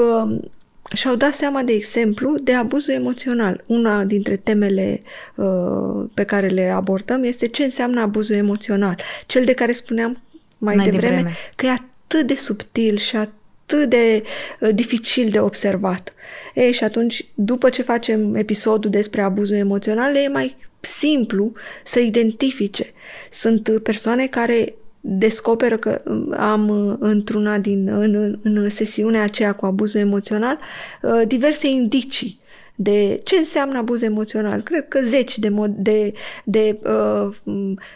și-au dat seama, de exemplu, de abuzul emoțional. Una dintre temele uh, pe care le abordăm este ce înseamnă abuzul emoțional. Cel de care spuneam mai, mai devreme, devreme, că e atât de subtil și atât de uh, dificil de observat. Ei, și atunci, după ce facem episodul despre abuzul emoțional, e mai simplu să identifice. Sunt persoane care descoperă că um, am uh, într-una din, în, în sesiunea aceea cu abuzul emoțional uh, diverse indicii de ce înseamnă abuz emoțional. Cred că zeci de, mod, de, de uh,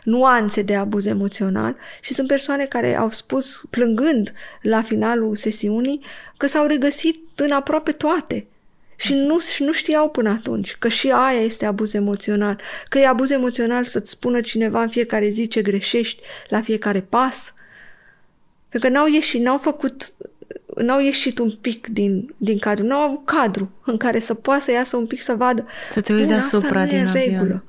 nuanțe de abuz emoțional și sunt persoane care au spus, plângând la finalul sesiunii, că s-au regăsit în aproape toate. Și nu, și nu știau până atunci că și aia este abuz emoțional. Că e abuz emoțional să-ți spună cineva în fiecare zi ce greșești la fiecare pas. Pentru că n-au ieșit, n-au făcut, n-au ieșit un pic din, din cadru, n-au avut cadru în care să poată să iasă un pic să vadă. Să te uiți deasupra din avion. regulă.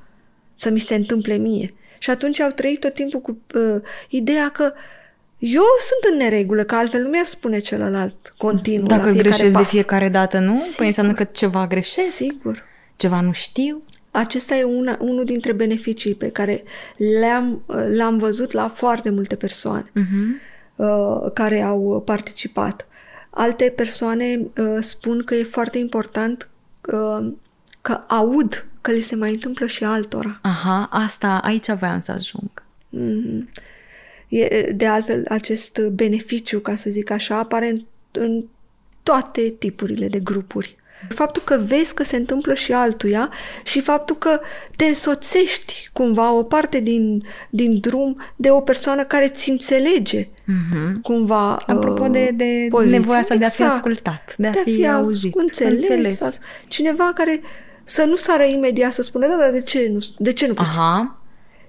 Să mi se întâmple mie. Și atunci au trăit tot timpul cu uh, ideea că uh, eu sunt în neregulă, că altfel nu mi-ar spune celălalt continuu Dacă la greșesc pas. de fiecare dată, nu? Păi Sigur. Păi înseamnă că ceva greșesc. Sigur. Ceva nu știu. acesta e una, unul dintre beneficii pe care le-am, l-am văzut la foarte multe persoane uh-huh. uh, care au participat. Alte persoane uh, spun că e foarte important uh, că aud că li se mai întâmplă și altora. Aha, asta, aici voiam să ajung. Mm-hmm. E, de altfel, acest beneficiu, ca să zic așa, apare în, în toate tipurile de grupuri. Faptul că vezi că se întâmplă și altuia și faptul că te însoțești cumva o parte din, din drum de o persoană care ți înțelege mm-hmm. cumva Apropo uh, de, de nevoia asta exact. de a fi exact. ascultat, de a, de a fi, fi auzit, înțeles. înțeles. Cineva care să nu sară imediat să spună, da, dar de ce nu, de ce nu pleci? Aha.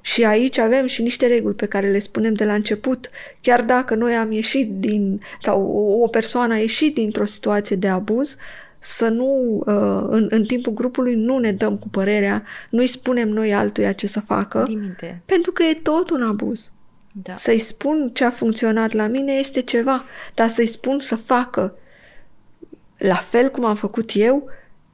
Și aici avem și niște reguli pe care le spunem de la început, chiar dacă noi am ieșit din, sau o persoană a ieșit dintr-o situație de abuz, să nu, uh, în, în timpul grupului, nu ne dăm cu părerea, nu-i spunem noi altuia ce să facă, Limite. pentru că e tot un abuz. Da. Să-i spun ce a funcționat la mine este ceva, dar să-i spun să facă la fel cum am făcut eu,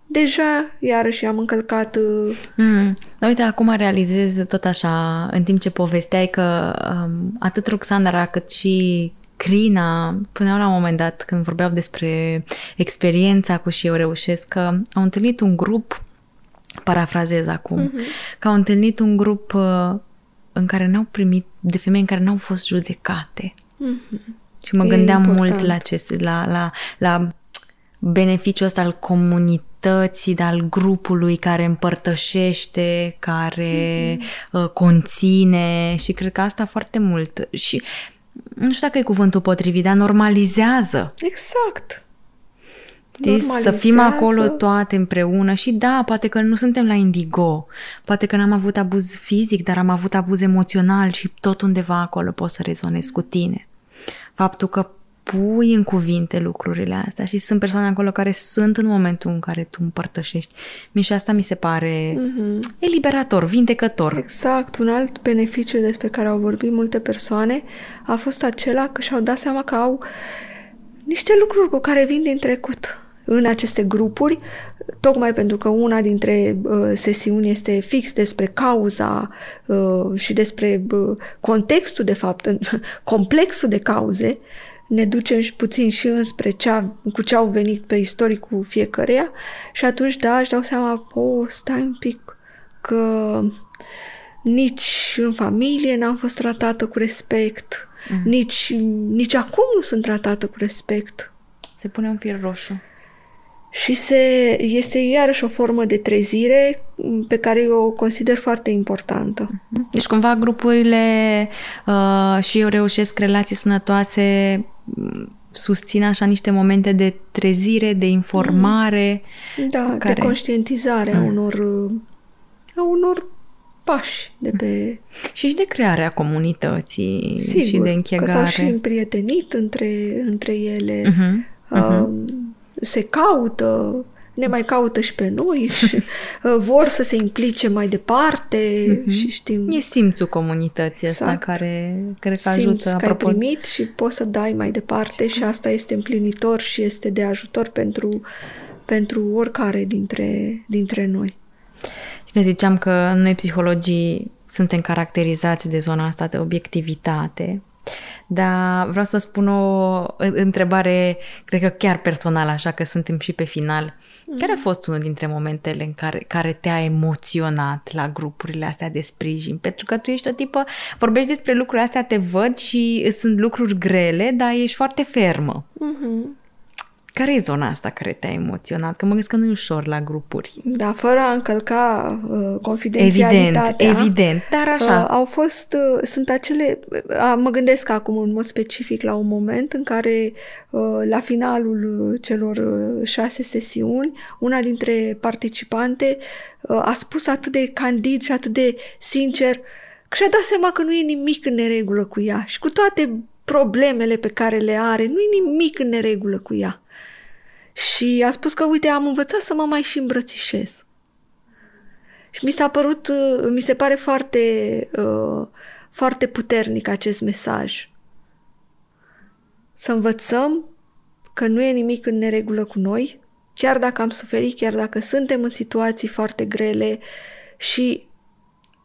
deja iarăși am încălcat... Uh... Mm. Dar uite, acum realizez tot așa, în timp ce povesteai, că um, atât Roxandra cât și Crina spuneau la un moment dat, când vorbeau despre experiența cu și eu reușesc, că au întâlnit un grup, parafrazez acum, mm-hmm. că au întâlnit un grup uh, în care n-au primit, de femei în care n-au fost judecate. Mm-hmm. Și mă e gândeam important. mult la, acest, la, la, la beneficiul ăsta al comunității, dar al grupului care împărtășește, care mm-hmm. uh, conține și cred că asta foarte mult. Și nu știu dacă e cuvântul potrivit, dar normalizează. Exact. Să fim acolo toate împreună și da, poate că nu suntem la indigo, poate că n-am avut abuz fizic, dar am avut abuz emoțional și tot undeva acolo pot să rezonez cu tine. Faptul că pui în cuvinte lucrurile astea și sunt persoane acolo care sunt în momentul în care tu împărtășești. Mi și asta mi se pare mm-hmm. eliberator, vindecător. Exact. Un alt beneficiu despre care au vorbit multe persoane a fost acela că și-au dat seama că au niște lucruri cu care vin din trecut în aceste grupuri, tocmai pentru că una dintre uh, sesiuni este fix despre cauza uh, și despre uh, contextul, de fapt, complexul de cauze, ne ducem și puțin și înspre cea, cu ce au venit pe istoricul fiecăreia și atunci, da, își dau seama, o, stai un pic, că nici în familie n-am fost tratată cu respect, mm. nici, nici acum nu sunt tratată cu respect. Se pune un fir roșu. Și se, este iarăși o formă de trezire pe care eu o consider foarte importantă. Mhm. Deci cumva grupurile uh, și eu reușesc relații sănătoase susțin așa niște momente de trezire, de informare. Da, care... de conștientizare mm. a unor a unor pași de pe... Și și de crearea comunității Sigur, și de închegare. că s-au și împrietenit între, între ele. Uh-huh, uh-huh. Se caută ne mai caută și pe noi și uh, vor să se implice mai departe mm-hmm. și știm... E simțul comunității exact. asta care cred că ajută. Simți că ai primit și poți să dai mai departe și asta este împlinitor și este de ajutor pentru, pentru oricare dintre, dintre noi. Și că ziceam că noi psihologii suntem caracterizați de zona asta de obiectivitate, dar vreau să spun o întrebare, cred că chiar personală, așa că suntem și pe final. Care a fost unul dintre momentele în care, care te-a emoționat la grupurile astea de sprijin? Pentru că tu ești o tipă, vorbești despre lucrurile astea, te văd și sunt lucruri grele, dar ești foarte fermă. Mm-hmm. Care e zona asta care te-a emoționat? Că mă gândesc că nu e ușor la grupuri. Da, fără a încălca uh, confidențialitatea. Evident, evident, dar așa. Uh, au fost, uh, sunt acele, uh, mă gândesc acum în mod specific la un moment în care uh, la finalul uh, celor uh, șase sesiuni, una dintre participante uh, a spus atât de candid și atât de sincer că și-a dat seama că nu e nimic în neregulă cu ea și cu toate problemele pe care le are, nu e nimic în neregulă cu ea. Și a spus că, uite, am învățat să mă mai și îmbrățișez. Și mi s-a părut, uh, mi se pare foarte, uh, foarte puternic acest mesaj. Să învățăm că nu e nimic în neregulă cu noi, chiar dacă am suferit, chiar dacă suntem în situații foarte grele și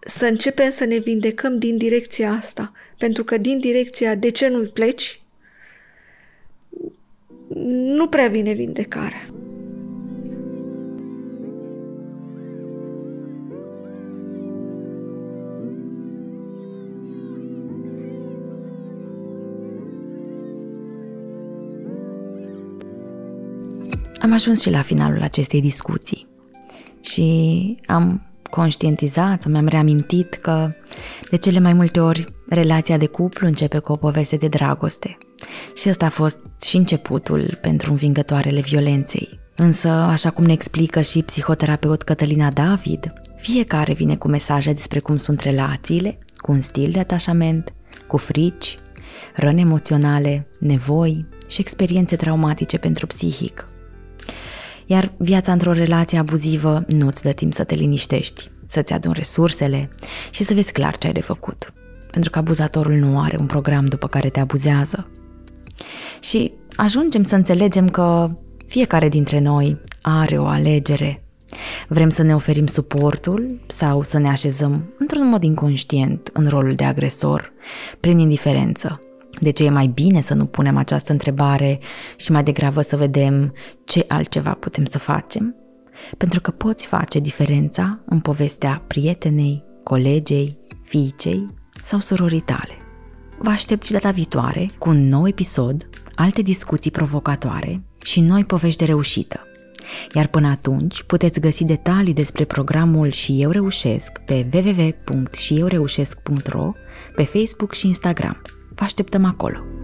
să începem să ne vindecăm din direcția asta. Pentru că din direcția de ce nu pleci, nu prea vine vindecarea. Am ajuns și la finalul acestei discuții și am conștientizat, mi-am reamintit că de cele mai multe ori relația de cuplu începe cu o poveste de dragoste. Și ăsta a fost și începutul pentru învingătoarele violenței. Însă, așa cum ne explică și psihoterapeut Cătălina David, fiecare vine cu mesaje despre cum sunt relațiile, cu un stil de atașament, cu frici, răni emoționale, nevoi și experiențe traumatice pentru psihic. Iar viața într-o relație abuzivă nu-ți dă timp să te liniștești, să-ți adun resursele și să vezi clar ce ai de făcut. Pentru că abuzatorul nu are un program după care te abuzează. Și ajungem să înțelegem că fiecare dintre noi are o alegere. Vrem să ne oferim suportul sau să ne așezăm într-un mod inconștient în rolul de agresor, prin indiferență, de ce e mai bine să nu punem această întrebare și mai degrabă să vedem ce altceva putem să facem? Pentru că poți face diferența în povestea prietenei, colegei, fiicei sau surorii tale. Vă aștept și data viitoare cu un nou episod, alte discuții provocatoare și noi povești de reușită. Iar până atunci puteți găsi detalii despre programul Și Eu Reușesc pe www.șieureușesc.ro, pe Facebook și Instagram. Vă așteptăm acolo!